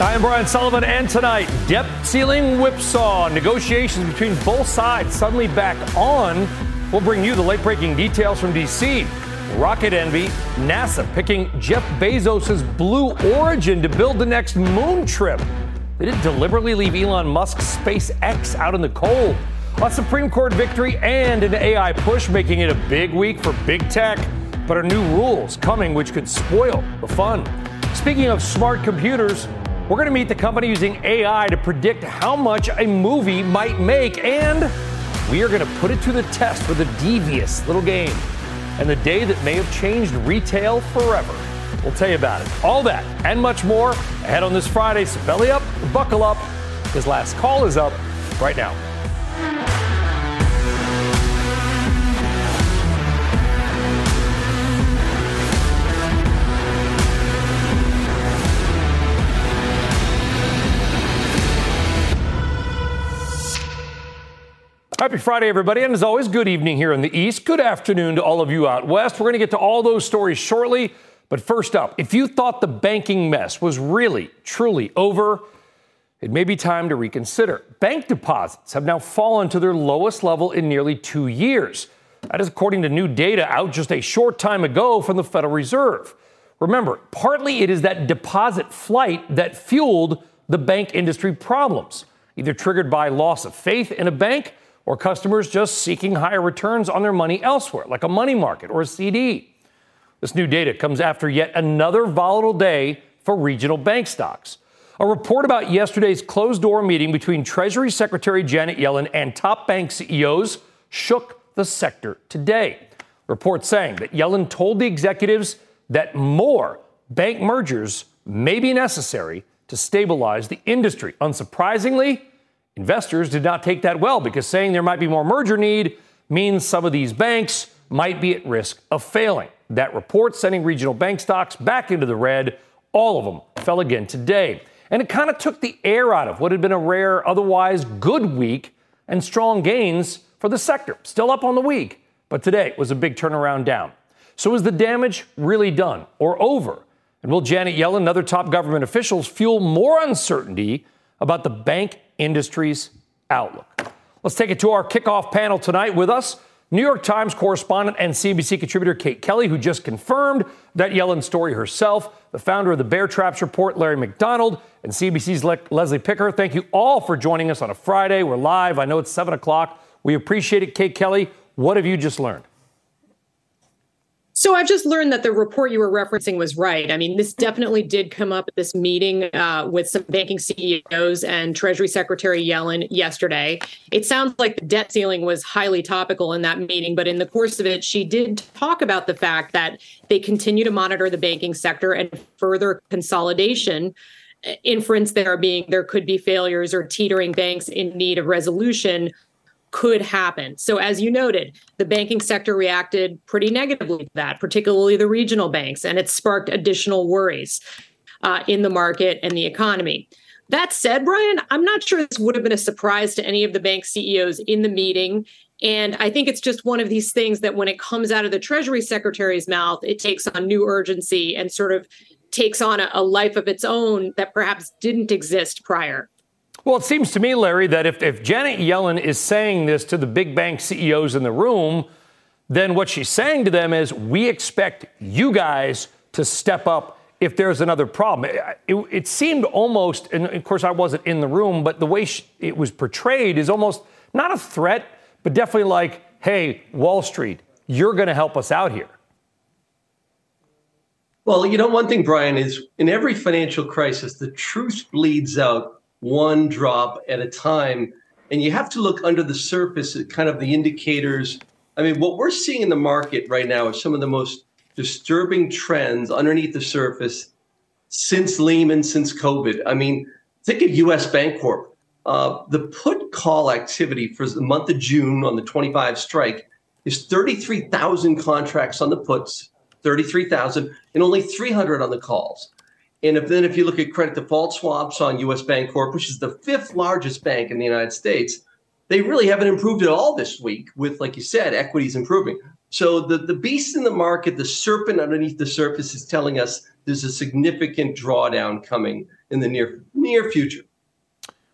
I am Brian Sullivan, and tonight, debt ceiling whipsaw. Negotiations between both sides suddenly back on. We'll bring you the late breaking details from D.C. Rocket Envy, NASA picking Jeff Bezos' Blue Origin to build the next moon trip. They didn't deliberately leave Elon Musk's SpaceX out in the cold. A Supreme Court victory and an AI push making it a big week for big tech. But are new rules coming which could spoil the fun? Speaking of smart computers, we're going to meet the company using AI to predict how much a movie might make, and we are going to put it to the test with a devious little game and the day that may have changed retail forever. We'll tell you about it. All that and much more ahead on this Friday. So belly up, buckle up. His last call is up right now. Happy Friday, everybody. And as always, good evening here in the East. Good afternoon to all of you out West. We're going to get to all those stories shortly. But first up, if you thought the banking mess was really, truly over, it may be time to reconsider. Bank deposits have now fallen to their lowest level in nearly two years. That is according to new data out just a short time ago from the Federal Reserve. Remember, partly it is that deposit flight that fueled the bank industry problems, either triggered by loss of faith in a bank or customers just seeking higher returns on their money elsewhere, like a money market or a CD. This new data comes after yet another volatile day for regional bank stocks. A report about yesterday's closed door meeting between Treasury Secretary Janet Yellen and top bank CEOs shook the sector today. Reports saying that Yellen told the executives that more bank mergers may be necessary to stabilize the industry. Unsurprisingly, Investors did not take that well because saying there might be more merger need means some of these banks might be at risk of failing. That report sending regional bank stocks back into the red. All of them fell again today. And it kind of took the air out of what had been a rare, otherwise good week and strong gains for the sector. Still up on the week, but today was a big turnaround down. So is the damage really done or over? And will Janet Yellen and other top government officials fuel more uncertainty about the bank industry's outlook. Let's take it to our kickoff panel tonight with us. New York Times correspondent and CNBC contributor Kate Kelly, who just confirmed that Yellen story herself, the founder of the Bear Traps Report, Larry McDonald, and CNBC's Le- Leslie Picker. Thank you all for joining us on a Friday. We're live. I know it's 7 o'clock. We appreciate it. Kate Kelly, what have you just learned? So I've just learned that the report you were referencing was right. I mean, this definitely did come up at this meeting uh, with some banking CEOs and Treasury Secretary Yellen yesterday. It sounds like the debt ceiling was highly topical in that meeting, but in the course of it, she did talk about the fact that they continue to monitor the banking sector and further consolidation inference there being there could be failures or teetering banks in need of resolution could happen. So, as you noted, the banking sector reacted pretty negatively to that, particularly the regional banks, and it sparked additional worries uh, in the market and the economy. That said, Brian, I'm not sure this would have been a surprise to any of the bank CEOs in the meeting. And I think it's just one of these things that when it comes out of the Treasury Secretary's mouth, it takes on new urgency and sort of takes on a, a life of its own that perhaps didn't exist prior. Well, it seems to me, Larry, that if, if Janet Yellen is saying this to the big bank CEOs in the room, then what she's saying to them is, we expect you guys to step up if there's another problem. It, it, it seemed almost, and of course I wasn't in the room, but the way she, it was portrayed is almost not a threat, but definitely like, hey, Wall Street, you're going to help us out here. Well, you know, one thing, Brian, is in every financial crisis, the truth bleeds out one drop at a time. And you have to look under the surface at kind of the indicators. I mean, what we're seeing in the market right now is some of the most disturbing trends underneath the surface since Lehman, since COVID. I mean, think of US Bancorp. Uh, the put call activity for the month of June on the 25 strike is 33,000 contracts on the puts, 33,000, and only 300 on the calls. And if then if you look at credit default swaps on US Bancorp, which is the fifth largest bank in the United States, they really haven't improved at all this week with, like you said, equities improving. So the, the beast in the market, the serpent underneath the surface is telling us there's a significant drawdown coming in the near near future.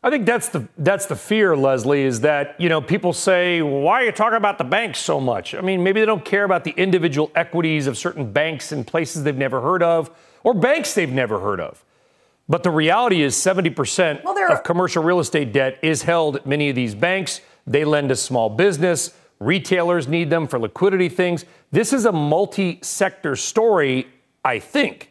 I think that's the that's the fear, Leslie, is that you know people say, why are you talking about the banks so much? I mean, maybe they don't care about the individual equities of certain banks in places they've never heard of, or banks they've never heard of. But the reality is 70% well, of commercial real estate debt is held at many of these banks. They lend to small business. Retailers need them for liquidity things. This is a multi sector story, I think.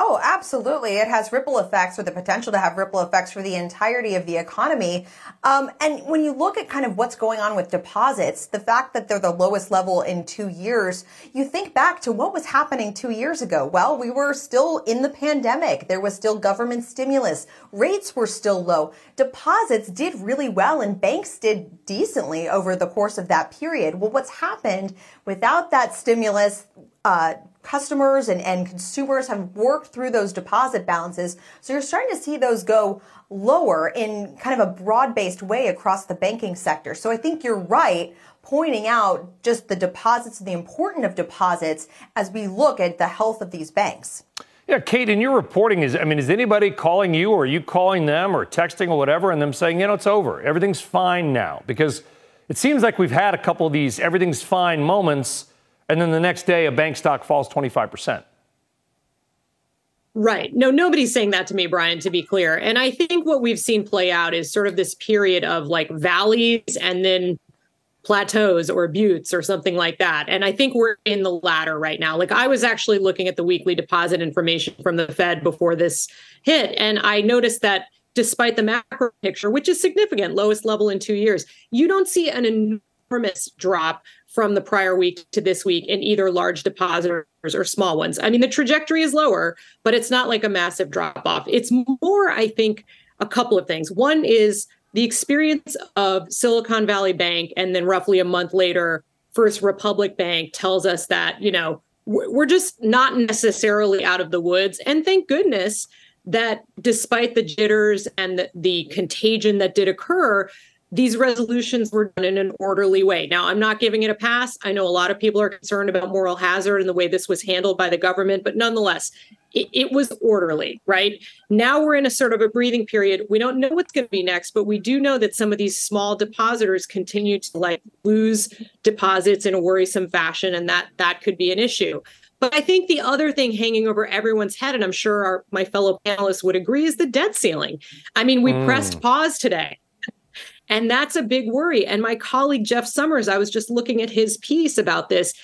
Oh, absolutely. It has ripple effects or the potential to have ripple effects for the entirety of the economy. Um, and when you look at kind of what's going on with deposits, the fact that they're the lowest level in two years, you think back to what was happening two years ago. Well, we were still in the pandemic. There was still government stimulus. Rates were still low. Deposits did really well and banks did decently over the course of that period. Well, what's happened without that stimulus, uh, customers and, and consumers have worked through those deposit balances. So you're starting to see those go lower in kind of a broad based way across the banking sector. So I think you're right pointing out just the deposits and the importance of deposits as we look at the health of these banks. Yeah, Kate, in your reporting, is I mean, is anybody calling you or are you calling them or texting or whatever and them saying, you know, it's over. Everything's fine now? Because it seems like we've had a couple of these everything's fine moments and then the next day a bank stock falls 25%. Right. No, nobody's saying that to me, Brian, to be clear. And I think what we've seen play out is sort of this period of like valleys and then plateaus or buttes or something like that. And I think we're in the latter right now. Like I was actually looking at the weekly deposit information from the Fed before this hit, and I noticed that despite the macro picture, which is significant, lowest level in two years, you don't see an enormous drop from the prior week to this week in either large depositors or small ones. I mean, the trajectory is lower, but it's not like a massive drop off. It's more, I think, a couple of things. One is the experience of Silicon Valley Bank, and then roughly a month later, First Republic Bank tells us that, you know, we're just not necessarily out of the woods. And thank goodness that despite the jitters and the, the contagion that did occur, these resolutions were done in an orderly way. Now, I'm not giving it a pass. I know a lot of people are concerned about moral hazard and the way this was handled by the government, but nonetheless, it, it, was orderly, right? Now we're in a sort of a breathing period. We don't know what's going to be next, but we do know that some of these small depositors continue to like lose deposits in a worrisome fashion, and that that could be an issue. But I think the other thing hanging over everyone's head, and I'm sure our, my fellow panelists would agree, is the debt ceiling. I mean, we mm. pressed pause today and that's a big worry. And my colleague, Jeff Summers, I was just looking at his piece about this.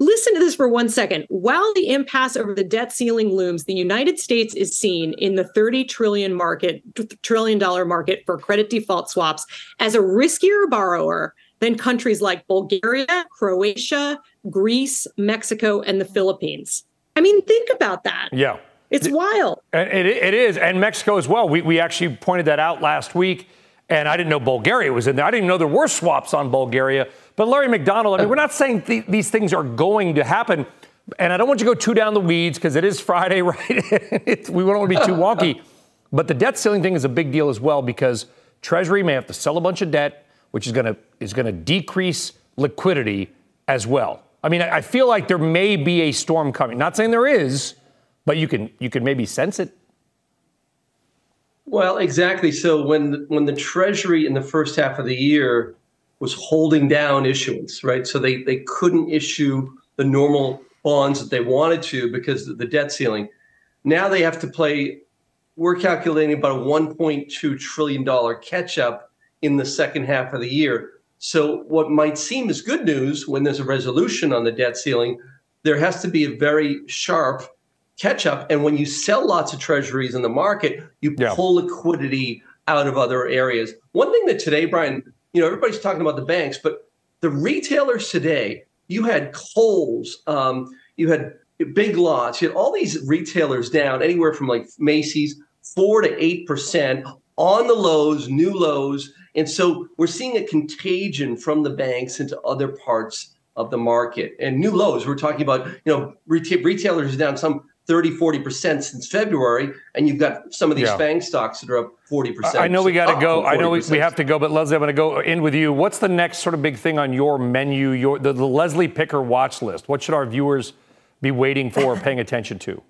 Listen to this for one second. While the impasse over the debt ceiling looms, the United States is seen in the 30 trillion market, trillion dollar market for credit default swaps as a riskier borrower than countries like Bulgaria, Croatia, Greece, Mexico, and the Philippines. I mean, think about that. Yeah. It's wild. It, it is. And Mexico as well. We, we actually pointed that out last week. And I didn't know Bulgaria was in there. I didn't know there were swaps on Bulgaria. But Larry McDonald, I mean, we're not saying th- these things are going to happen. And I don't want you to go too down the weeds because it is Friday, right? we don't want to be too wonky. But the debt ceiling thing is a big deal as well because Treasury may have to sell a bunch of debt, which is going to is going to decrease liquidity as well. I mean, I feel like there may be a storm coming. Not saying there is, but you can you can maybe sense it. Well, exactly. So when when the Treasury in the first half of the year was holding down issuance, right? So they they couldn't issue the normal bonds that they wanted to because of the debt ceiling. Now they have to play. We're calculating about a 1.2 trillion dollar catch up in the second half of the year. So what might seem as good news when there's a resolution on the debt ceiling, there has to be a very sharp catch up. And when you sell lots of treasuries in the market, you yeah. pull liquidity out of other areas. One thing that today, Brian, you know, everybody's talking about the banks, but the retailers today, you had Kohl's, um, you had Big Lots, you had all these retailers down anywhere from like Macy's, four to eight percent on the lows, new lows. And so we're seeing a contagion from the banks into other parts of the market. And new lows, we're talking about, you know, retailers down some 30, 40% since February. And you've got some of these yeah. FANG stocks that are up 40%. I know we got to go. I know we, we have to go, but Leslie, I'm going to go in with you. What's the next sort of big thing on your menu, your the, the Leslie Picker watch list? What should our viewers be waiting for, or paying attention to?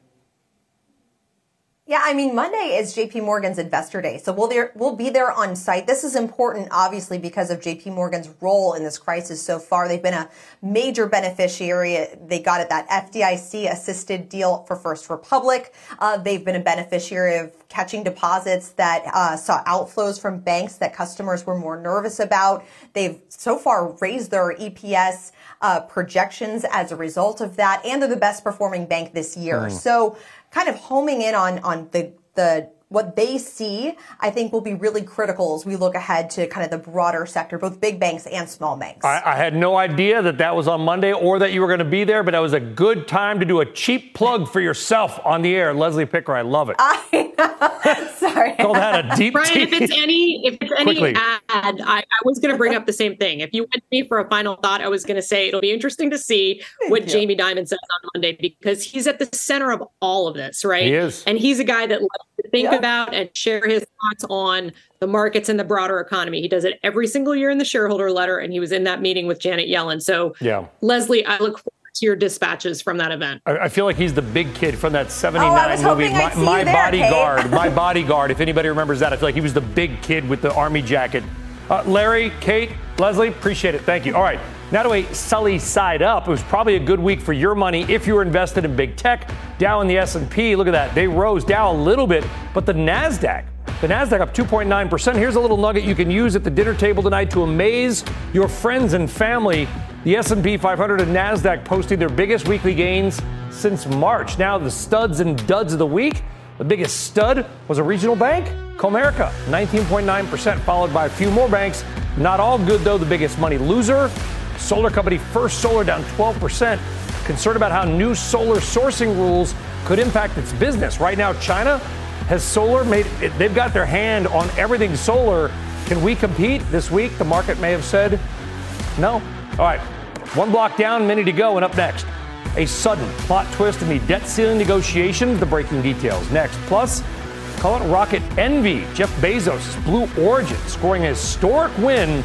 Yeah, I mean, Monday is JP Morgan's investor day. So we'll there, we'll be there on site. This is important, obviously, because of JP Morgan's role in this crisis so far. They've been a major beneficiary. They got it that FDIC assisted deal for First Republic. Uh, they've been a beneficiary of catching deposits that uh, saw outflows from banks that customers were more nervous about. They've so far raised their EPS uh, projections as a result of that, and they're the best performing bank this year. Mm. So kind of homing in on on the the what they see, I think will be really critical as we look ahead to kind of the broader sector, both big banks and small banks. I, I had no idea that that was on Monday or that you were going to be there, but it was a good time to do a cheap plug for yourself on the air. Leslie Picker, I love it. I know. Sorry. Call that a deep Brian, if it's any, if it's any Quickly. ad, I, I was going to bring up the same thing. If you went to me for a final thought, I was going to say it'll be interesting to see what yeah. Jamie Dimon says on Monday because he's at the center of all of this, right? He is. And he's a guy that loves to think yeah. About and share his thoughts on the markets and the broader economy. He does it every single year in the shareholder letter, and he was in that meeting with Janet Yellen. So, yeah, Leslie, I look forward to your dispatches from that event. I, I feel like he's the big kid from that 79 oh, movie, My, my there, Bodyguard. Kate. my Bodyguard. If anybody remembers that, I feel like he was the big kid with the army jacket. Uh, Larry, Kate, Leslie, appreciate it. Thank you. All right. Now to a Sully side up. It was probably a good week for your money if you were invested in big tech. Dow and the S&P, look at that. They rose Dow a little bit, but the Nasdaq the Nasdaq up 2.9%. Here's a little nugget you can use at the dinner table tonight to amaze your friends and family. The S&P 500 and Nasdaq posting their biggest weekly gains since March. Now the studs and duds of the week. The biggest stud was a regional bank, Comerica, 19.9%, followed by a few more banks. Not all good though. The biggest money loser, solar company First Solar down 12%. Concerned about how new solar sourcing rules could impact its business. Right now, China has solar made, they've got their hand on everything solar. Can we compete this week? The market may have said no. All right, one block down, many to go, and up next, a sudden plot twist in the debt ceiling negotiations, the breaking details. Next, plus, call it rocket envy. Jeff Bezos' Blue Origin scoring a historic win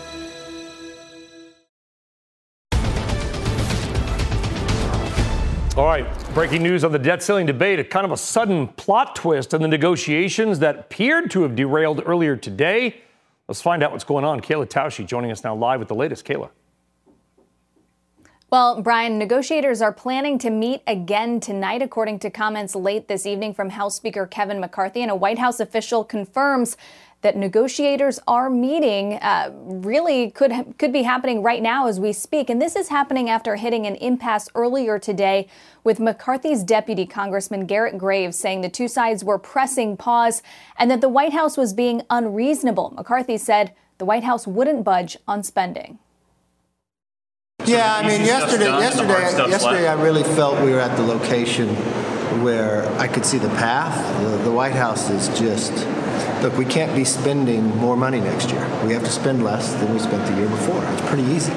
All right, breaking news on the debt ceiling debate. A kind of a sudden plot twist in the negotiations that appeared to have derailed earlier today. Let's find out what's going on. Kayla Tausche joining us now live with the latest. Kayla. Well, Brian, negotiators are planning to meet again tonight, according to comments late this evening from House Speaker Kevin McCarthy. And a White House official confirms that negotiators are meeting uh, really could could be happening right now as we speak, and this is happening after hitting an impasse earlier today with McCarthy's deputy Congressman Garrett Graves saying the two sides were pressing pause and that the White House was being unreasonable. McCarthy said the White House wouldn't budge on spending. Yeah, I mean, yesterday, yesterday, yesterday, I really felt we were at the location where I could see the path. The, the White House is just look, we can't be spending more money next year. We have to spend less than we spent the year before. It's pretty easy.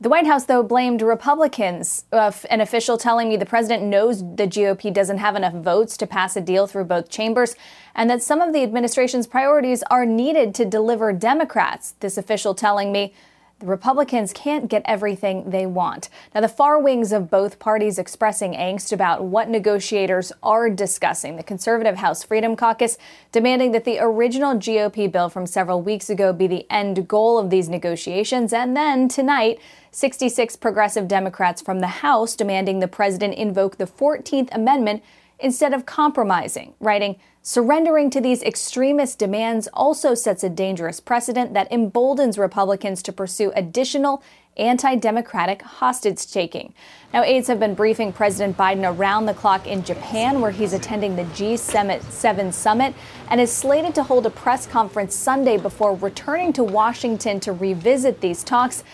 The White House, though, blamed Republicans. Uh, an official telling me the president knows the GOP doesn't have enough votes to pass a deal through both chambers, and that some of the administration's priorities are needed to deliver Democrats. This official telling me the Republicans can't get everything they want. Now, the far wings of both parties expressing angst about what negotiators are discussing. The conservative House Freedom Caucus demanding that the original GOP bill from several weeks ago be the end goal of these negotiations. And then tonight, 66 progressive Democrats from the House demanding the president invoke the 14th Amendment instead of compromising, writing, Surrendering to these extremist demands also sets a dangerous precedent that emboldens Republicans to pursue additional anti democratic hostage taking. Now, aides have been briefing President Biden around the clock in Japan, where he's attending the G7 summit and is slated to hold a press conference Sunday before returning to Washington to revisit these talks.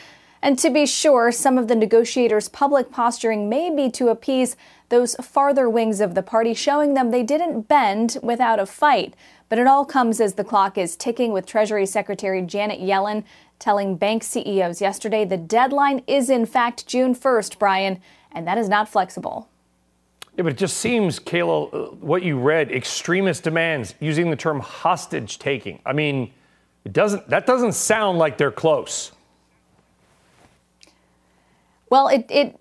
And to be sure, some of the negotiators' public posturing may be to appease those farther wings of the party, showing them they didn't bend without a fight. But it all comes as the clock is ticking, with Treasury Secretary Janet Yellen telling bank CEOs yesterday the deadline is in fact June 1st, Brian, and that is not flexible. Yeah, but it just seems, Kayla, uh, what you read, extremist demands, using the term hostage taking. I mean, it doesn't that doesn't sound like they're close. Well, it, it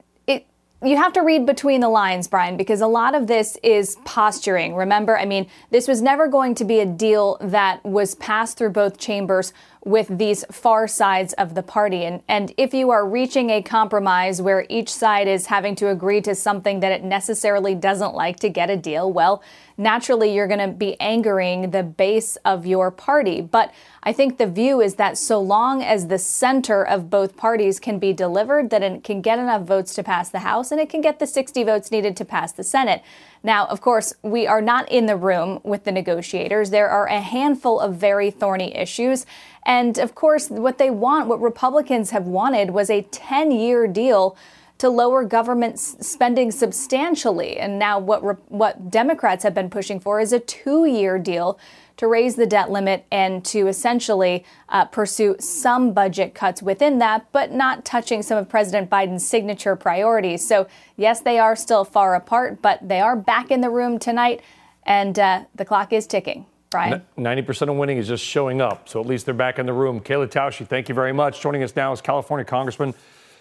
you have to read between the lines, Brian, because a lot of this is posturing. Remember, I mean, this was never going to be a deal that was passed through both chambers with these far sides of the party. And, and if you are reaching a compromise where each side is having to agree to something that it necessarily doesn't like to get a deal, well, naturally you're going to be angering the base of your party. But I think the view is that so long as the center of both parties can be delivered, that it can get enough votes to pass the House and it can get the 60 votes needed to pass the Senate. Now, of course, we are not in the room with the negotiators. There are a handful of very thorny issues. And of course, what they want, what Republicans have wanted, was a 10 year deal to lower government spending substantially. And now what what Democrats have been pushing for is a two-year deal to raise the debt limit and to essentially uh, pursue some budget cuts within that, but not touching some of President Biden's signature priorities. So, yes, they are still far apart, but they are back in the room tonight, and uh, the clock is ticking. Brian? 90% of winning is just showing up. So at least they're back in the room. Kayla Tausche, thank you very much. Joining us now is California Congressman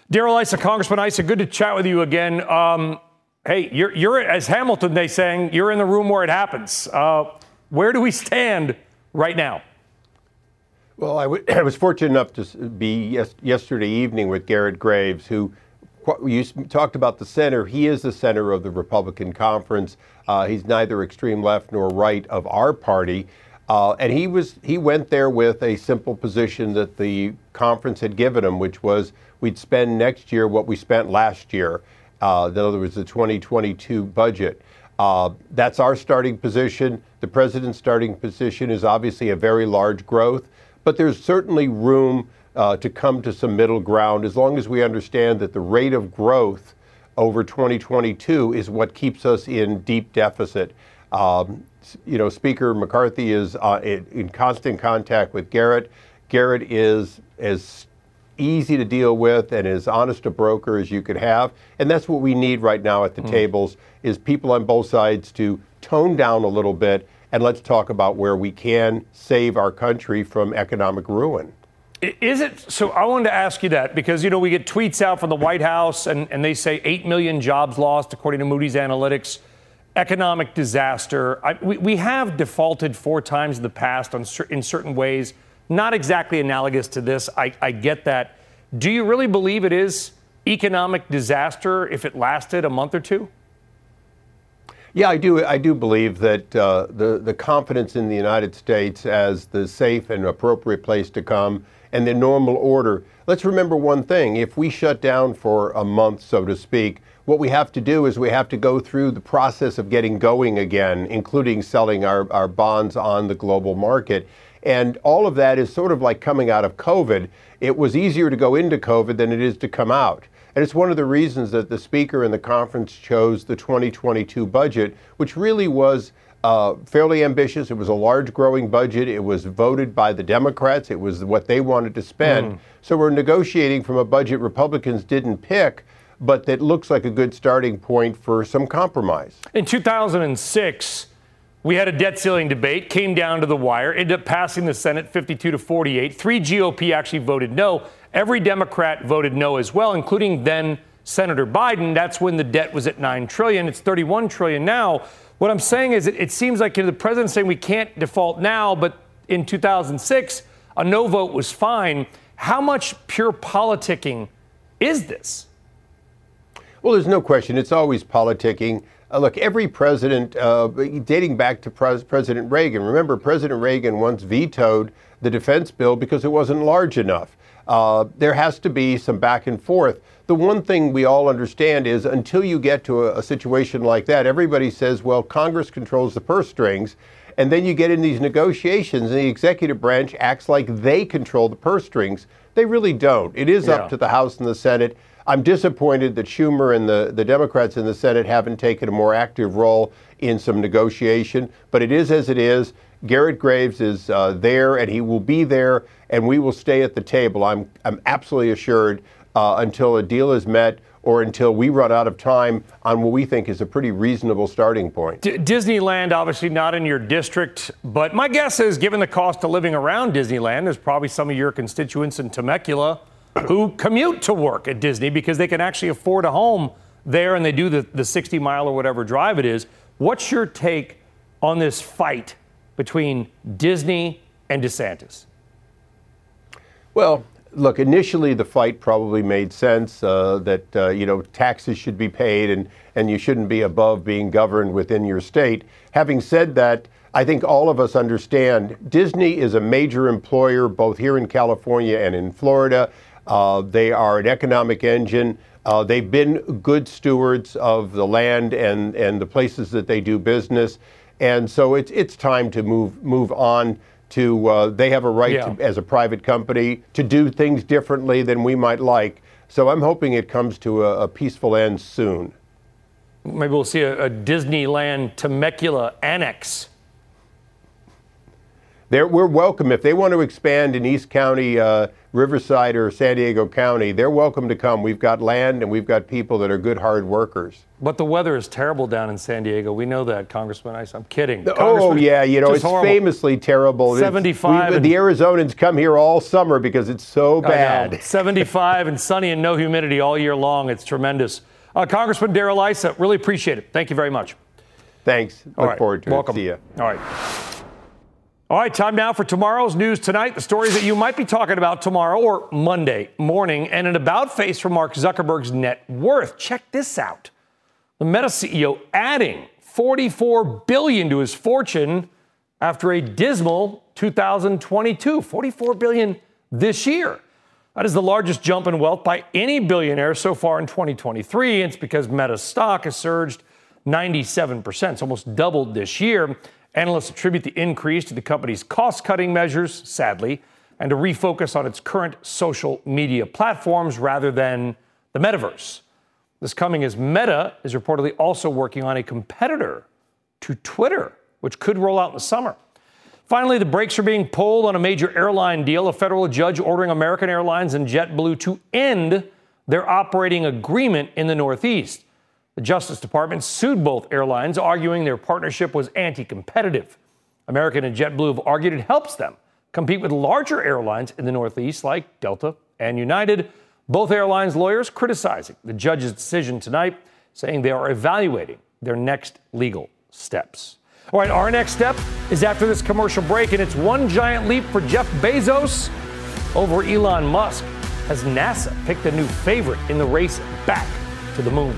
Darrell Issa, Congressman Issa, good to chat with you again. Um, hey, you're, you're, as Hamilton, they saying, you're in the room where it happens. Uh, where do we stand right now? Well, I, w- I was fortunate enough to be yes- yesterday evening with Garrett Graves, who you talked about the center. He is the center of the Republican conference. Uh, he's neither extreme left nor right of our party. Uh, and he was he went there with a simple position that the conference had given him, which was we'd spend next year what we spent last year. Uh, in other words, the 2022 budget. Uh, that's our starting position. The president's starting position is obviously a very large growth, but there's certainly room uh, to come to some middle ground as long as we understand that the rate of growth over 2022 is what keeps us in deep deficit. Um, you know, Speaker McCarthy is uh, in constant contact with Garrett. Garrett is as easy to deal with and as honest a broker as you could have. And that's what we need right now at the mm. tables is people on both sides to tone down a little bit and let's talk about where we can save our country from economic ruin. Is it so? I wanted to ask you that because you know we get tweets out from the White House and, and they say 8 million jobs lost according to Moody's Analytics, economic disaster. I, we, we have defaulted four times in the past on, in certain ways not exactly analogous to this. I, I get that. Do you really believe it is economic disaster if it lasted a month or two? Yeah, I do. I do believe that uh, the the confidence in the United States as the safe and appropriate place to come and the normal order. Let's remember one thing: if we shut down for a month, so to speak, what we have to do is we have to go through the process of getting going again, including selling our, our bonds on the global market. And all of that is sort of like coming out of COVID. It was easier to go into COVID than it is to come out. And it's one of the reasons that the speaker in the conference chose the 2022 budget, which really was uh, fairly ambitious. It was a large growing budget. It was voted by the Democrats. It was what they wanted to spend. Mm. So we're negotiating from a budget Republicans didn't pick, but that looks like a good starting point for some compromise. In 2006, we had a debt ceiling debate, came down to the wire, ended up passing the Senate 52 to 48. Three GOP actually voted no. Every Democrat voted no as well, including then Senator Biden. That's when the debt was at 9 trillion. It's 31 trillion now. What I'm saying is, it, it seems like you know, the president's saying we can't default now, but in 2006, a no vote was fine. How much pure politicking is this? Well, there's no question. It's always politicking. Uh, look, every president, uh, dating back to Pres- President Reagan, remember, President Reagan once vetoed the defense bill because it wasn't large enough. Uh, there has to be some back and forth. The one thing we all understand is until you get to a, a situation like that, everybody says, well, Congress controls the purse strings. And then you get in these negotiations, and the executive branch acts like they control the purse strings. They really don't. It is yeah. up to the House and the Senate. I'm disappointed that Schumer and the, the Democrats in the Senate haven't taken a more active role in some negotiation, but it is as it is. Garrett Graves is uh, there and he will be there, and we will stay at the table. I'm, I'm absolutely assured uh, until a deal is met or until we run out of time on what we think is a pretty reasonable starting point. D- Disneyland, obviously not in your district, but my guess is given the cost of living around Disneyland, there's probably some of your constituents in Temecula who commute to work at Disney because they can actually afford a home there and they do the, the 60 mile or whatever drive it is. What's your take on this fight between Disney and DeSantis? Well, look, initially the fight probably made sense uh, that uh, you know taxes should be paid and and you shouldn't be above being governed within your state. Having said that, I think all of us understand Disney is a major employer both here in California and in Florida. Uh, they are an economic engine. Uh, they've been good stewards of the land and, and the places that they do business. And so it's, it's time to move, move on to, uh, they have a right yeah. to, as a private company to do things differently than we might like. So I'm hoping it comes to a, a peaceful end soon. Maybe we'll see a, a Disneyland Temecula annex they're, we're welcome. If they want to expand in East County, uh, Riverside, or San Diego County, they're welcome to come. We've got land and we've got people that are good, hard workers. But the weather is terrible down in San Diego. We know that, Congressman Ice. I'm kidding. Oh, yeah. You know, it's horrible. famously terrible. 75. We, the Arizonans come here all summer because it's so bad. 75 and sunny and no humidity all year long. It's tremendous. Uh, Congressman Darrell Issa, really appreciate it. Thank you very much. Thanks. Look right. forward to Welcome. it. See you. All right. All right, time now for tomorrow's news tonight. The stories that you might be talking about tomorrow or Monday morning, and an about face for Mark Zuckerberg's net worth. Check this out: the Meta CEO adding 44 billion to his fortune after a dismal 2022. 44 billion this year. That is the largest jump in wealth by any billionaire so far in 2023. It's because Meta's stock has surged 97%. It's almost doubled this year. Analysts attribute the increase to the company's cost cutting measures, sadly, and to refocus on its current social media platforms rather than the metaverse. This coming as Meta is reportedly also working on a competitor to Twitter, which could roll out in the summer. Finally, the brakes are being pulled on a major airline deal. A federal judge ordering American Airlines and JetBlue to end their operating agreement in the Northeast. The Justice Department sued both airlines, arguing their partnership was anti competitive. American and JetBlue have argued it helps them compete with larger airlines in the Northeast like Delta and United. Both airlines' lawyers criticizing the judge's decision tonight, saying they are evaluating their next legal steps. All right, our next step is after this commercial break, and it's one giant leap for Jeff Bezos over Elon Musk as NASA picked a new favorite in the race back to the moon.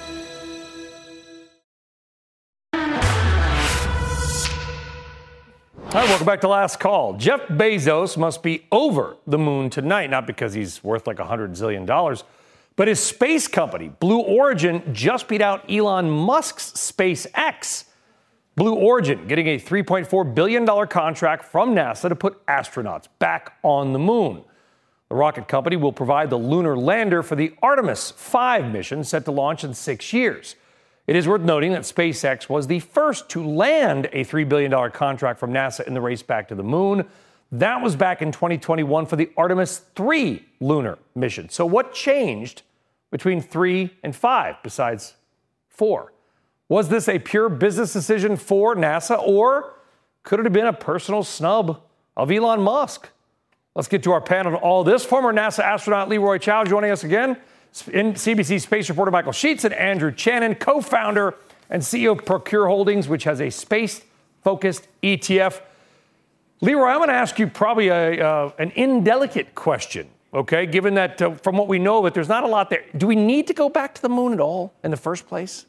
Right, welcome back to Last Call. Jeff Bezos must be over the moon tonight, not because he's worth like $100 zillion, but his space company, Blue Origin, just beat out Elon Musk's SpaceX. Blue Origin getting a $3.4 billion contract from NASA to put astronauts back on the moon. The rocket company will provide the lunar lander for the Artemis 5 mission set to launch in six years. It is worth noting that SpaceX was the first to land a $3 billion contract from NASA in the race back to the moon. That was back in 2021 for the Artemis 3 lunar mission. So, what changed between 3 and 5 besides 4? Was this a pure business decision for NASA, or could it have been a personal snub of Elon Musk? Let's get to our panel on all this. Former NASA astronaut Leroy Chiao joining us again, in CNBC space reporter Michael Sheetz and Andrew Chanin, co founder and CEO of Procure Holdings, which has a space focused ETF. Leroy, I'm going to ask you probably a, uh, an indelicate question, okay? Given that uh, from what we know, that there's not a lot there. Do we need to go back to the moon at all in the first place?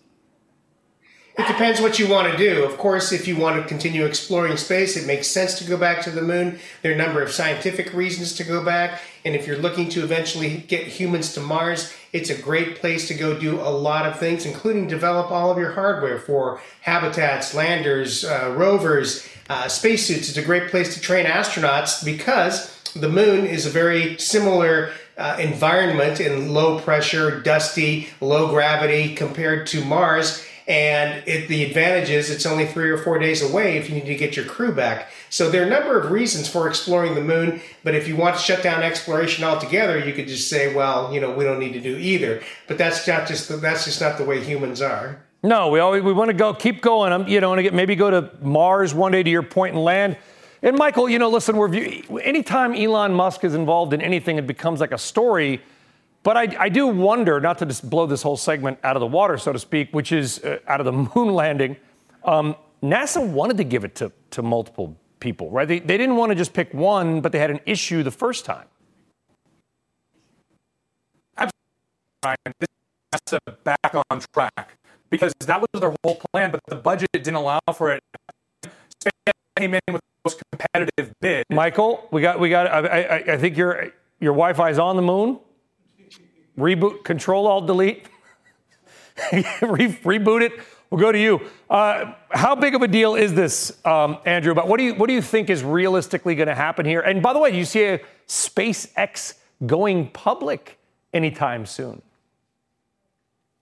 It depends what you want to do. Of course, if you want to continue exploring space, it makes sense to go back to the moon. There are a number of scientific reasons to go back. And if you're looking to eventually get humans to Mars, it's a great place to go do a lot of things, including develop all of your hardware for habitats, landers, uh, rovers, uh, spacesuits. It's a great place to train astronauts because the moon is a very similar uh, environment in low pressure, dusty, low gravity compared to Mars and it, the advantage is it's only three or four days away if you need to get your crew back. So there are a number of reasons for exploring the moon, but if you want to shut down exploration altogether, you could just say, well, you know, we don't need to do either. But that's not just the, that's just not the way humans are. No, we always we want to go keep going. I'm, you know, want to get maybe go to Mars one day to your point and land. And Michael, you know, listen, we're anytime Elon Musk is involved in anything, it becomes like a story but I, I, do wonder, not to just blow this whole segment out of the water, so to speak, which is uh, out of the moon landing. Um, NASA wanted to give it to, to multiple people, right? They, they didn't want to just pick one, but they had an issue the first time. Absolutely. This NASA back on track because that was their whole plan, but the budget didn't allow for it. Space came in with the most competitive bid. Michael, we got, we got. I, I, I think your your Wi-Fi is on the moon reboot, control alt delete, Re- reboot it. We'll go to you. Uh, how big of a deal is this, um, Andrew? But what do you what do you think is realistically going to happen here? And by the way, do you see a SpaceX going public anytime soon?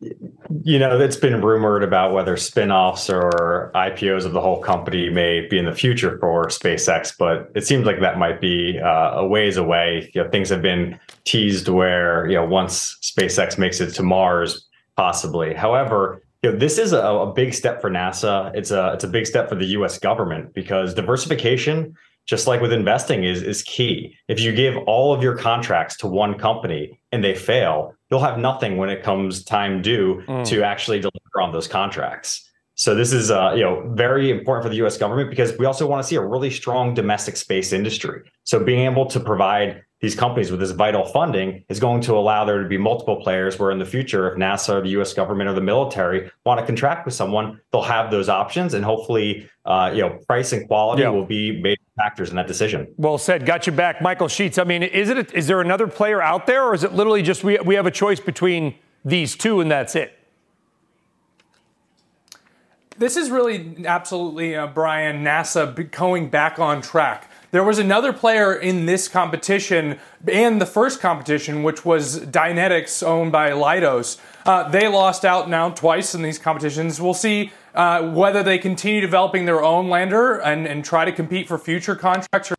You know, it's been rumored about whether spin-offs or IPOs of the whole company may be in the future for SpaceX, but it seems like that might be uh, a ways away. You know, things have been teased where you know once SpaceX makes it to Mars, possibly. However, you know, this is a, a big step for NASA. It's a it's a big step for the U.S. government because diversification just like with investing is is key. If you give all of your contracts to one company and they fail, you'll have nothing when it comes time due mm. to actually deliver on those contracts. So this is uh, you know very important for the U.S. government because we also want to see a really strong domestic space industry. So being able to provide these companies with this vital funding is going to allow there to be multiple players where in the future if nasa or the us government or the military want to contract with someone they'll have those options and hopefully uh, you know price and quality yeah. will be major factors in that decision well said got you back michael Sheetz. i mean is it a, is there another player out there or is it literally just we, we have a choice between these two and that's it this is really absolutely uh, brian nasa going back on track there was another player in this competition and the first competition, which was Dynetics, owned by Leidos. Uh, they lost out now twice in these competitions. We'll see uh, whether they continue developing their own lander and, and try to compete for future contracts or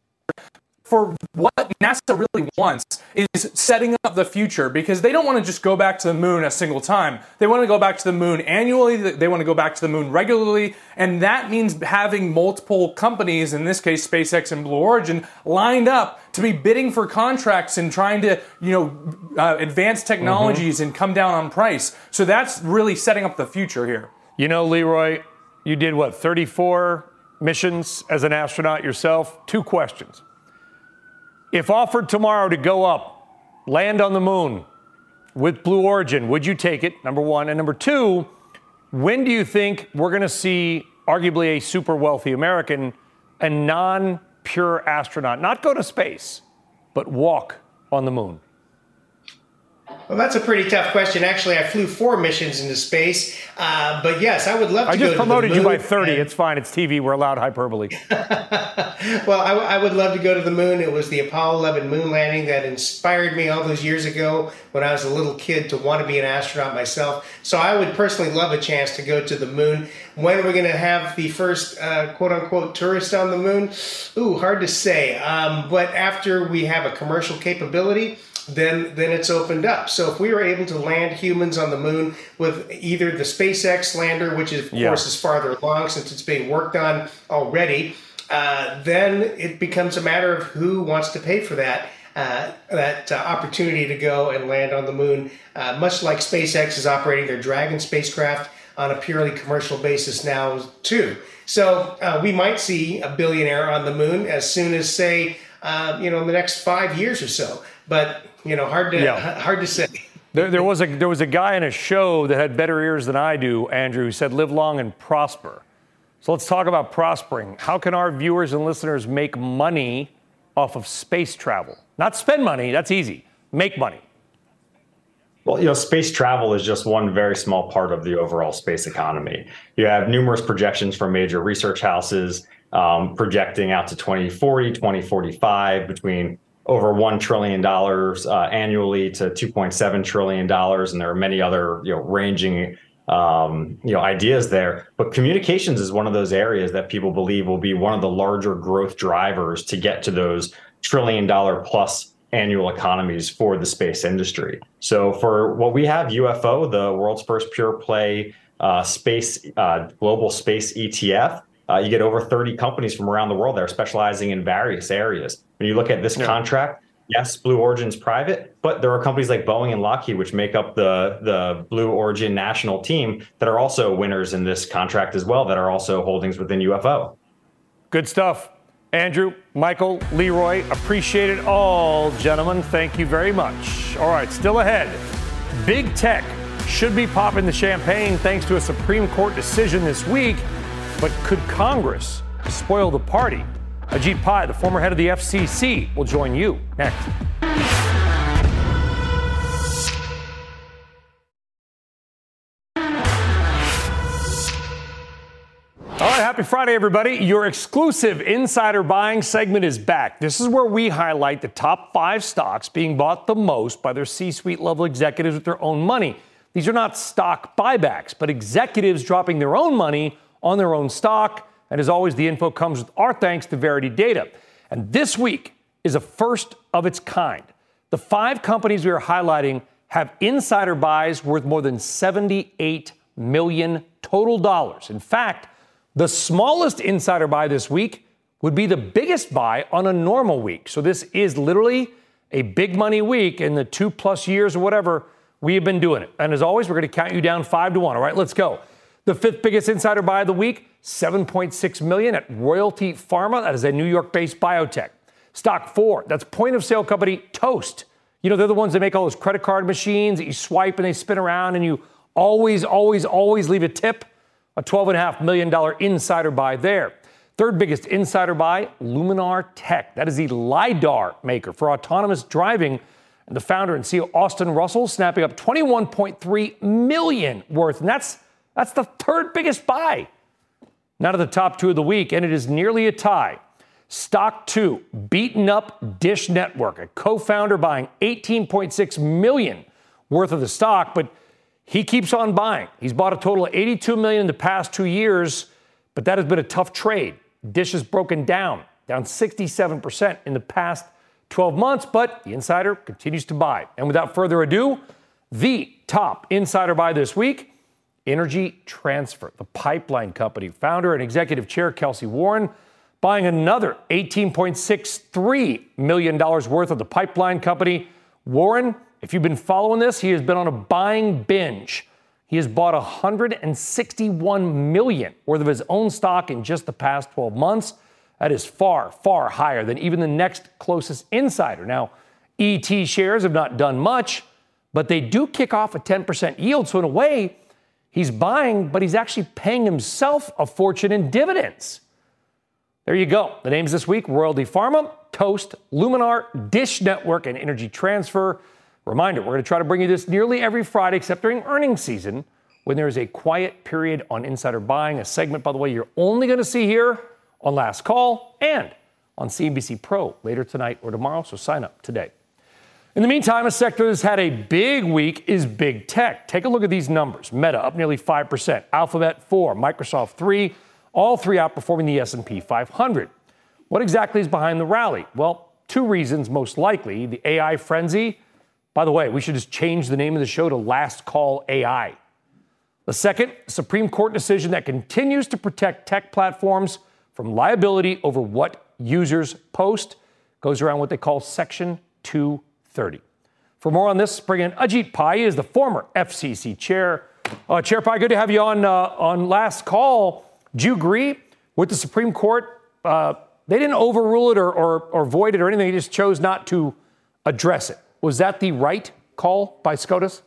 for what NASA really wants is setting up the future because they don't want to just go back to the moon a single time. They want to go back to the moon annually, they want to go back to the moon regularly, and that means having multiple companies, in this case SpaceX and Blue Origin, lined up to be bidding for contracts and trying to, you know, uh, advance technologies mm-hmm. and come down on price. So that's really setting up the future here. You know, Leroy, you did what, 34 missions as an astronaut yourself? Two questions. If offered tomorrow to go up, land on the moon with Blue Origin, would you take it? Number one. And number two, when do you think we're going to see arguably a super wealthy American, a non pure astronaut, not go to space, but walk on the moon? Well, that's a pretty tough question. Actually, I flew four missions into space, uh, but yes, I would love to. Go to the city. I just promoted you by 30. And, it's fine. It's TV. We're allowed hyperbole. well, I, I, would love to go to the moon. It was the Apollo 11 moon landing that inspired me all those years ago when I was a little kid to want to be an astronaut myself. So I would personally love a chance to go to the moon. When are we going to have the first uh, quote unquote tourist on the moon? Ooh, hard to say. Um, but after we have a commercial capability, then then it's opened up. So if we were able to land humans on the moon with either the SpaceX lander, which is, of yeah. course is farther along since it's being worked on already, uh, then it becomes a matter of who wants to pay for that. Uh, that uh, opportunity to go and land on the moon, uh, much like SpaceX is operating their Dragon spacecraft on a purely commercial basis now too. So uh, we might see a billionaire on the moon as soon as, say, uh, you know, in the next five years or so. But you know, hard to yeah. hard to say. There, there, was a there was a guy in a show that had better ears than I do, Andrew, who said, "Live long and prosper." So let's talk about prospering. How can our viewers and listeners make money off of space travel? Not spend money. That's easy. Make money. Well, you know, space travel is just one very small part of the overall space economy. You have numerous projections from major research houses um, projecting out to 2040, 2045 between over one trillion dollars uh, annually to 2.7 trillion dollars, and there are many other you know ranging um, you know ideas there. But communications is one of those areas that people believe will be one of the larger growth drivers to get to those trillion dollar plus annual economies for the space industry. So for what we have, UFO, the world's first pure play uh, space uh, global space ETF. Uh, you get over 30 companies from around the world that are specializing in various areas. When you look at this yeah. contract, yes, Blue Origin's private, but there are companies like Boeing and Lockheed, which make up the, the Blue Origin national team, that are also winners in this contract as well, that are also holdings within UFO. Good stuff. Andrew, Michael, Leroy, appreciate it all, gentlemen. Thank you very much. All right, still ahead. Big tech should be popping the champagne thanks to a Supreme Court decision this week but could Congress spoil the party? Ajit Pai, the former head of the FCC, will join you next. All right, happy Friday, everybody. Your exclusive insider buying segment is back. This is where we highlight the top five stocks being bought the most by their C suite level executives with their own money. These are not stock buybacks, but executives dropping their own money on their own stock. And as always, the info comes with our thanks to Verity Data. And this week is a first of its kind. The five companies we are highlighting have insider buys worth more than 78 million total dollars. In fact, the smallest insider buy this week would be the biggest buy on a normal week. So this is literally a big money week in the two plus years or whatever we have been doing it. And as always, we're going to count you down five to one. All right, let's go. The fifth biggest insider buy of the week, 7.6 million at Royalty Pharma. That is a New York-based biotech. Stock four, that's point of sale company Toast. You know, they're the ones that make all those credit card machines that you swipe and they spin around and you always, always, always leave a tip. A $12.5 million insider buy there. Third biggest insider buy, Luminar Tech. That is the LiDAR maker for autonomous driving. And the founder and CEO, Austin Russell, snapping up 21.3 million worth. And that's that's the third biggest buy. Not of the top two of the week, and it is nearly a tie. Stock two, beaten up Dish Network, a co-founder buying 18.6 million worth of the stock, but he keeps on buying. He's bought a total of 82 million in the past two years, but that has been a tough trade. Dish has broken down, down 67% in the past 12 months, but the insider continues to buy. And without further ado, the top insider buy this week Energy Transfer, the pipeline company, founder and executive chair Kelcy Warren, buying another $18.63 million worth of the pipeline company. Warren, if you've been following this, he has been on a buying binge. He has bought 161 million worth of his own stock in just the past 12 months. That is far, far higher than even the next closest insider. Now, ET shares have not done much, but they do kick off a 10% yield. So, in a way, He's buying, but he's actually paying himself a fortune in dividends. There you go. The names this week Royalty Pharma, Toast, Luminar, Dish Network, and Energy Transfer. Reminder, we're going to try to bring you this nearly every Friday, except during earnings season, when there is a quiet period on insider buying, a segment, by the way, you're only going to see here on Last Call and on CNBC Pro later tonight or tomorrow, so sign up today. In the meantime, a sector that's had a big week is big tech. Take a look at these numbers. Meta up nearly 5%, Alphabet 4, Microsoft 3, all three outperforming the S&P 500. What exactly is behind the rally? Well, two reasons most likely. The AI frenzy. By the way, we should just change the name of the show to Last Call AI. The second, Supreme Court decision that continues to protect tech platforms from liability over what users post goes around what they call Section 2 30. For more on this, bring in Ajit Pai, is the former FCC chair. Uh, chair Pai, good to have you on uh, on last call. Do you agree with the Supreme Court? Uh, they didn't overrule it or, or, or void it or anything. They just chose not to address it. Was that the right call by SCOTUS?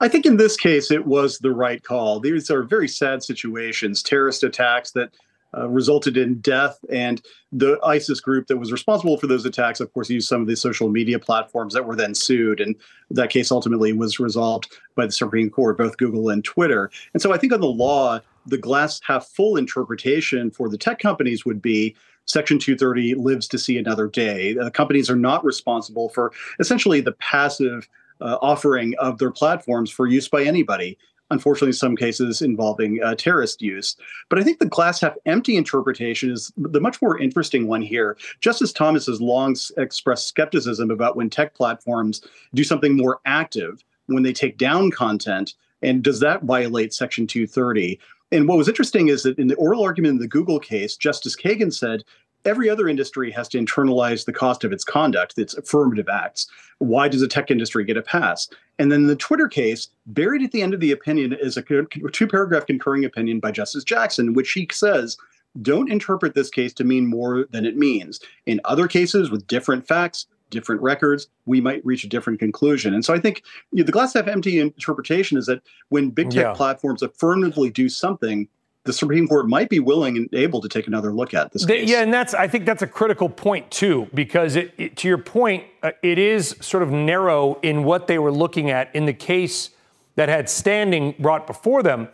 I think in this case, it was the right call. These are very sad situations, terrorist attacks that uh, resulted in death. And the ISIS group that was responsible for those attacks, of course, used some of the social media platforms that were then sued. And that case ultimately was resolved by the Supreme Court, both Google and Twitter. And so I think on the law, the glass half full interpretation for the tech companies would be Section 230 lives to see another day. The companies are not responsible for essentially the passive uh, offering of their platforms for use by anybody unfortunately, in some cases involving uh, terrorist use. But I think the glass half empty interpretation is the much more interesting one here. Justice Thomas has long expressed skepticism about when tech platforms do something more active, when they take down content, and does that violate Section 230? And what was interesting is that in the oral argument in the Google case, Justice Kagan said every other industry has to internalize the cost of its conduct, its affirmative acts. Why does the tech industry get a pass? And then the Twitter case, buried at the end of the opinion, is a two paragraph concurring opinion by Justice Jackson, which he says, don't interpret this case to mean more than it means. In other cases with different facts, different records, we might reach a different conclusion. And so I think you know, the glass half empty interpretation is that when big tech yeah. platforms affirmatively do something, the Supreme Court might be willing and able to take another look at this case. Yeah, and that's I think that's a critical point too, because it, it, to your point, uh, it is sort of narrow in what they were looking at in the case that had standing brought before them.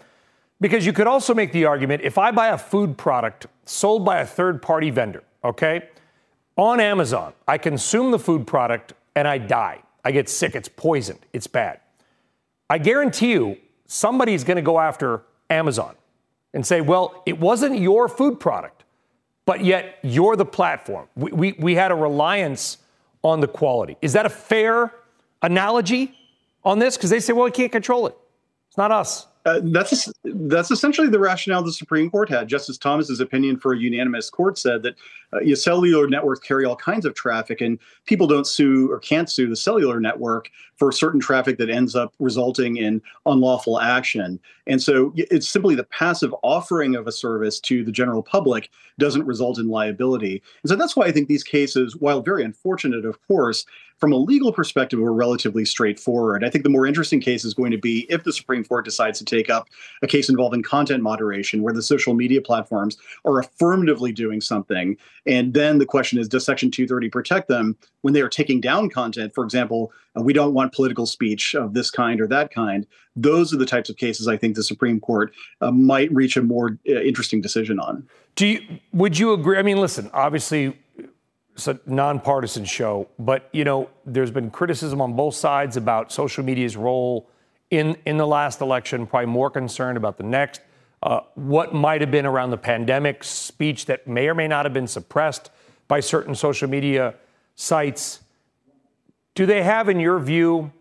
Because you could also make the argument if I buy a food product sold by a third party vendor, okay, on Amazon, I consume the food product and I die. I get sick, it's poisoned, it's bad. I guarantee you somebody's going to go after Amazon and say, well, it wasn't your food product, but yet you're the platform. We, we, we had a reliance on the quality. Is that a fair analogy on this? Because they say, well, we can't control it. It's not us. Uh, that's that's essentially the rationale the Supreme Court had. Justice Thomas's opinion for a unanimous court said that uh, cellular networks carry all kinds of traffic, and people don't sue or can't sue the cellular network for certain traffic that ends up resulting in unlawful action. And so it's simply the passive offering of a service to the general public doesn't result in liability. And so that's why I think these cases, while very unfortunate, of course, from a legal perspective, were relatively straightforward. I think the more interesting case is going to be if the Supreme Court decides to up a case involving content moderation, where the social media platforms are affirmatively doing something. And then the question is, does Section 230 protect them when they are taking down content? For example, uh, we don't want political speech of this kind or that kind. Those are the types of cases I think the Supreme Court uh, might reach a more uh, interesting decision on. Do you, would you agree? I mean, listen, obviously it's a nonpartisan show, but you know, there's been criticism on both sides about social media's role in in the last election. Probably more concerned about the next. Uh, what might have been around the pandemic speech that may or may not have been suppressed by certain social media sites. Do they have, in your view,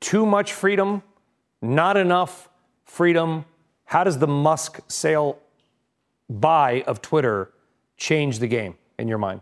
too much freedom, not enough freedom? How does the Musk sale buy of Twitter change the game in your mind?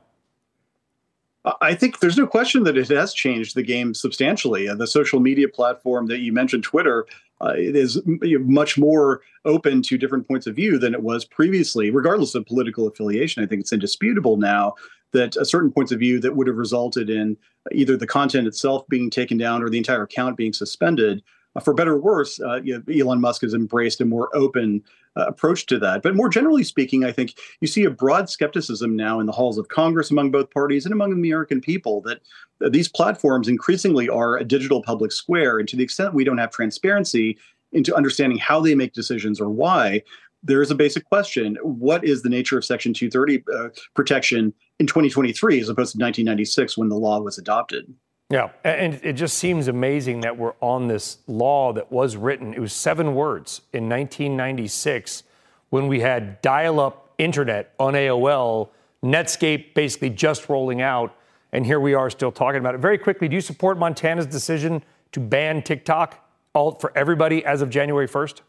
I think there's no question that it has changed the game substantially. Uh, the social media platform that you mentioned, Twitter, uh, is much more open to different points of view than it was previously, regardless of political affiliation. I think it's indisputable now that a certain points of view that would have resulted in either the content itself being taken down or the entire account being suspended uh, for better or worse, uh, you know, Elon Musk has embraced a more open uh, approach to that. But more generally speaking, I think you see a broad skepticism now in the halls of Congress among both parties and among the American people that uh, these platforms increasingly are a digital public square. And to the extent we don't have transparency into understanding how they make decisions or why, there is a basic question what is the nature of section 230 uh, protection in 2023 as opposed to 1996 when the law was adopted yeah, and it just seems amazing that we're on this law that was written. It was seven words in 1996 when we had dial up internet on AOL, Netscape basically just rolling out, and here we are still talking about it. Very quickly, do you support Montana's decision to ban TikTok for everybody as of January 1st?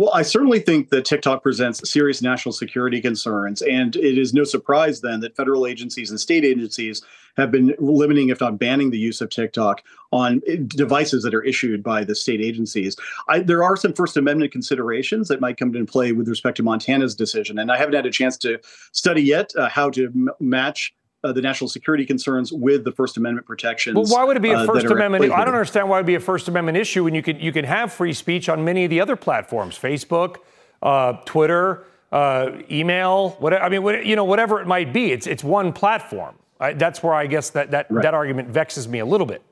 Well, I certainly think that TikTok presents serious national security concerns. And it is no surprise then that federal agencies and state agencies have been limiting, if not banning, the use of TikTok on devices that are issued by the state agencies. I, there are some First Amendment considerations that might come into play with respect to Montana's decision. And I haven't had a chance to study yet uh, how to m- match uh, the national security concerns with the First Amendment protections. Well, why would it be a uh, First Amendment? I don't understand why it would be a First Amendment issue when you can you can have free speech on many of the other platforms, Facebook, uh, Twitter, uh, email, whatever. I mean, what, you know, whatever it might be, it's it's one platform. I, that's where I guess that that right. that argument vexes me a little bit.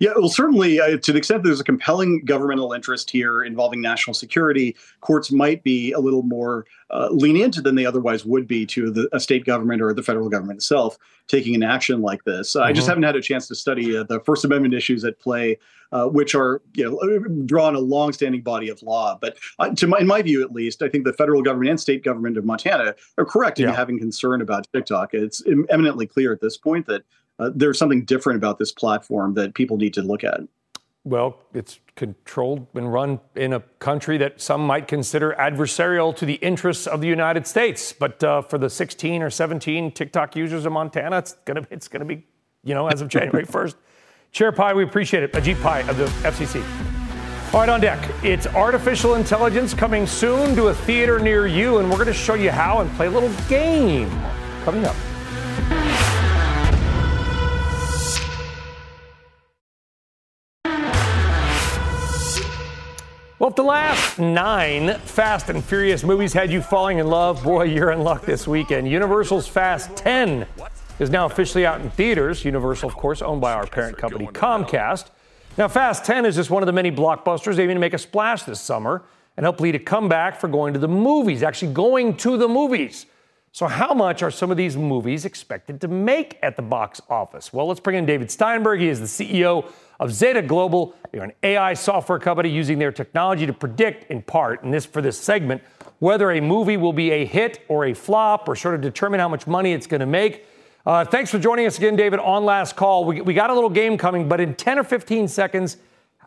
Yeah, well, certainly, uh, to the extent there's a compelling governmental interest here involving national security, courts might be a little more uh, lenient than they otherwise would be to the, a state government or the federal government itself taking an action like this. Mm-hmm. I just mm-hmm. haven't had a chance to study uh, the First Amendment issues at play, uh, which are you know draw on a long-standing body of law. But uh, to my, in my view, at least, I think the federal government and state government of Montana are correct in having concern about TikTok. It's eminently clear at this point that uh, there's something different about this platform that people need to look at. Well, it's controlled and run in a country that some might consider adversarial to the interests of the United States. But uh, for the 16 or 17 TikTok users in Montana, it's gonna it's gonna be, you know, as of January 1st. Chair Pai, we appreciate it. Ajit Pai of the FCC. All right, on deck, it's artificial intelligence coming soon to a theater near you, and we're going to show you how and play a little game coming up. Well, if the last nine Fast and Furious movies had you falling in love, boy, you're in luck this weekend. Universal's Fast 10 is now officially out in theaters. Universal, of course, owned by our parent company, Comcast. Now, Fast 10 is just one of the many blockbusters aiming to make a splash this summer and help lead a comeback for going to the movies, actually going to the movies. So, how much are some of these movies expected to make at the box office? Well, let's bring in David Steinberg. He is the CEO of Zeta Global. They're an AI software company using their technology to predict, in part, and this for this segment, whether a movie will be a hit or a flop or sort of determine how much money it's going to make. Uh, thanks for joining us again, David, on Last Call. We, we got a little game coming, but in 10 or 15 seconds,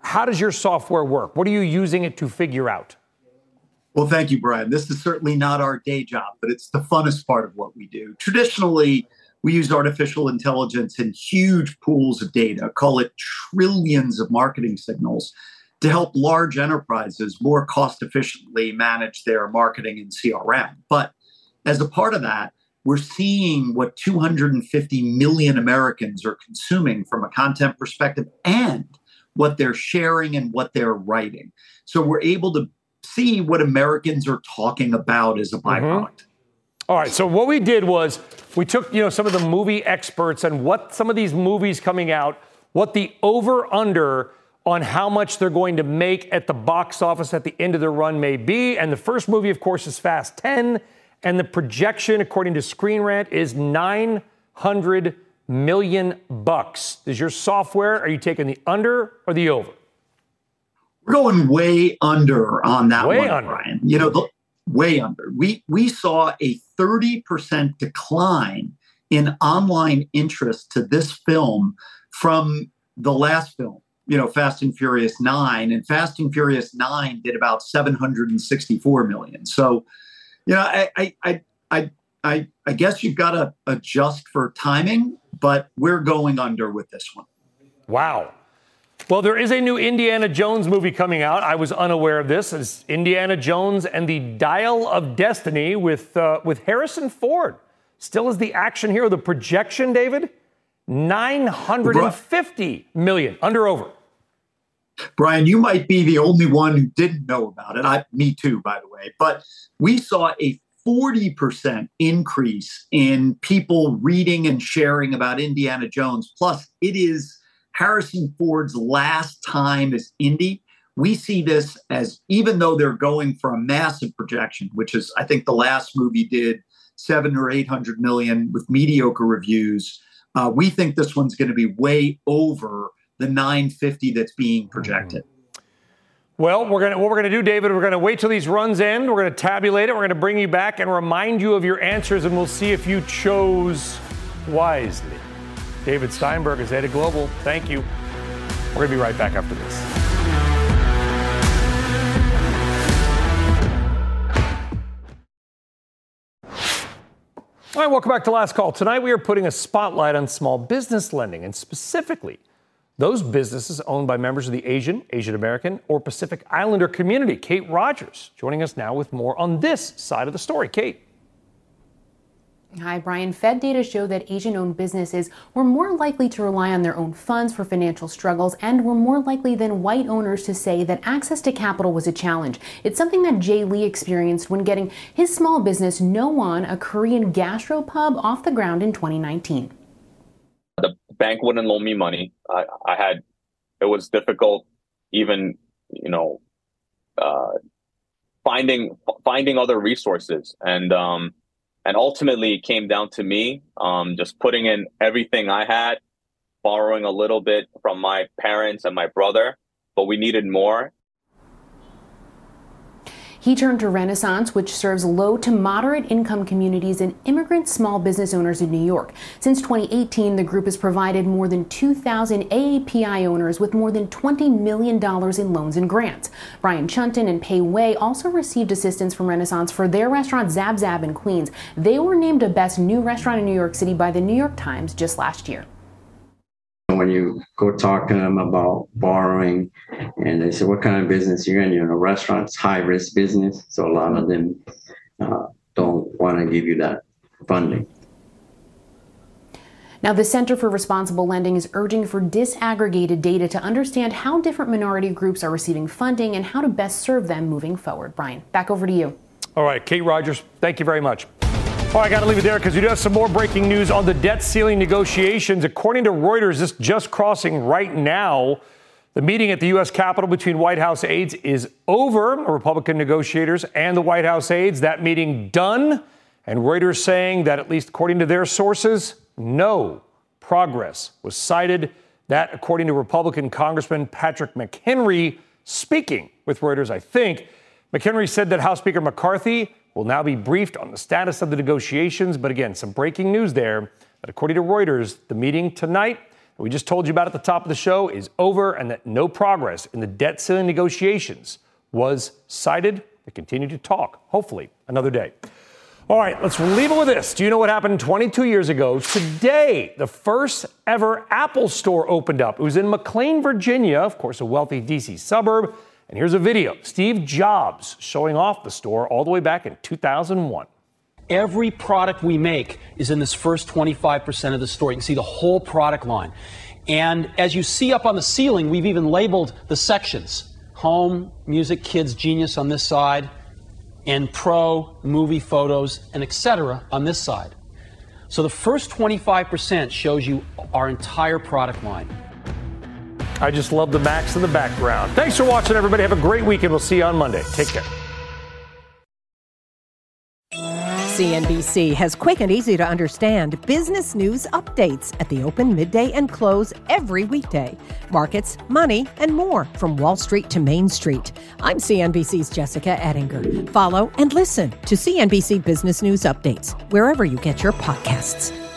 how does your software work? What are you using it to figure out? Well, thank you, Brian. This is certainly not our day job, but it's the funnest part of what we do. Traditionally, we use artificial intelligence and huge pools of data, call it trillions of marketing signals, to help large enterprises more cost efficiently manage their marketing and CRM. But as a part of that, we're seeing what 250 million Americans are consuming from a content perspective and what they're sharing and what they're writing. So we're able to see what Americans are talking about as a byproduct. Mm-hmm. All right. So what we did was we took you know some of the movie experts and what some of these movies coming out, what the over under on how much they're going to make at the box office at the end of the run may be. And the first movie, of course, is Fast 10. And the projection, according to Screen Rant, is 900 million bucks. Is your software, are you taking the under or the over? We're going way under on that way one, under. Brian. You know, the, way under. We we saw a 30% decline in online interest to this film from the last film, you know, Fast and Furious 9 and Fast and Furious 9 did about 764 million. So, you know, I I I I I, I guess you've got to adjust for timing, but we're going under with this one. Wow. Well, there is a new Indiana Jones movie coming out. I was unaware of this. It's Indiana Jones and the Dial of Destiny with, uh, with Harrison Ford. Still is the action hero. The projection, David? 950 million. Under over? Brian, you might be the only one who didn't know about it. I, me too, by the way. But we saw a 40% increase in people reading and sharing about Indiana Jones. Plus, it is Harrison Ford's last time as Indy. We see this as even though they're going for a massive projection, which is, I think, the last movie did seven or 800 million with mediocre reviews. Uh, we think this one's going to be way over the 950 that's being projected. Well, we're gonna what we're gonna do, David. We're gonna wait till these runs end. We're gonna tabulate it. We're gonna bring you back and remind you of your answers, and we'll see if you chose wisely. David Steinberg is head of global. Thank you. We're gonna be right back after this. All right, welcome back to Last Call. Tonight we are putting a spotlight on small business lending and specifically those businesses owned by members of the Asian, Asian American, or Pacific Islander community. Kate Rogers joining us now with more on this side of the story. Kate. Hi, Brian. Fed data show that Asian owned businesses were more likely to rely on their own funds for financial struggles and were more likely than white owners to say that access to capital was a challenge. It's something that Jay Lee experienced when getting his small business No One, a Korean gastropub, off the ground in 2019 the bank wouldn't loan me money. I, I had, it was difficult, even you know, uh, finding finding other resources, and um, and ultimately it came down to me um, just putting in everything I had, borrowing a little bit from my parents and my brother, but we needed more, he turned to Renaissance, which serves low to moderate income communities and immigrant small business owners in New York. Since 2018, the group has provided more than 2,000 AAPI owners with more than $20 million in loans and grants. Brian Chunton and Pei Wei also received assistance from Renaissance for their restaurant Zaab Zaab in Queens. They were named a best new restaurant in New York City by the New York Times just last year when you go talk to them about borrowing and they say what kind of business you're in you're in a restaurant it's high risk business so a lot of them uh, don't want to give you that funding now, the Center for Responsible Lending is urging for disaggregated data to understand how different minority groups are receiving funding and how to best serve them moving forward. Brian, back over to you. All right, Kate Rogers, thank you very much. Oh, I got to leave it there because we do have some more breaking news on the debt ceiling negotiations. According to Reuters, this just crossing right now. The meeting at the U.S. Capitol between White House aides is over. Republican negotiators and the White House aides. That meeting done. And Reuters saying that, at least according to their sources, no progress was cited. That, according to Republican Congressman Patrick McHenry, speaking with Reuters, I think. McHenry said that House Speaker McCarthy will now be briefed on the status of the negotiations. But again, some breaking news there that according to Reuters, the meeting tonight that we just told you about at the top of the show is over and that no progress in the debt ceiling negotiations was cited. They continue to talk, hopefully, another day. All right, let's leave it with this. Do you know what happened 22 years ago? Today, the first ever Apple store opened up. It was in McLean, Virginia, of course, a wealthy D.C. suburb. And here's a video Steve Jobs showing off the store all the way back in 2001. Every product we make is in this first 25% of the store. You can see the whole product line. And as you see up on the ceiling, we've even labeled the sections home, music, kids, genius on this side, and pro, movie, photos, and etc. on this side. So the first 25% shows you our entire product line. I just love the Macs in the background. Thanks for watching, everybody. Have a great weekend. We'll see you on Monday. Take care. CNBC has quick and easy to understand business news updates at the open, midday, and close every weekday. Markets, money, and more from Wall Street to Main Street. I'm CNBC's Jessica Ettinger. Follow and listen to CNBC Business News Updates wherever you get your podcasts.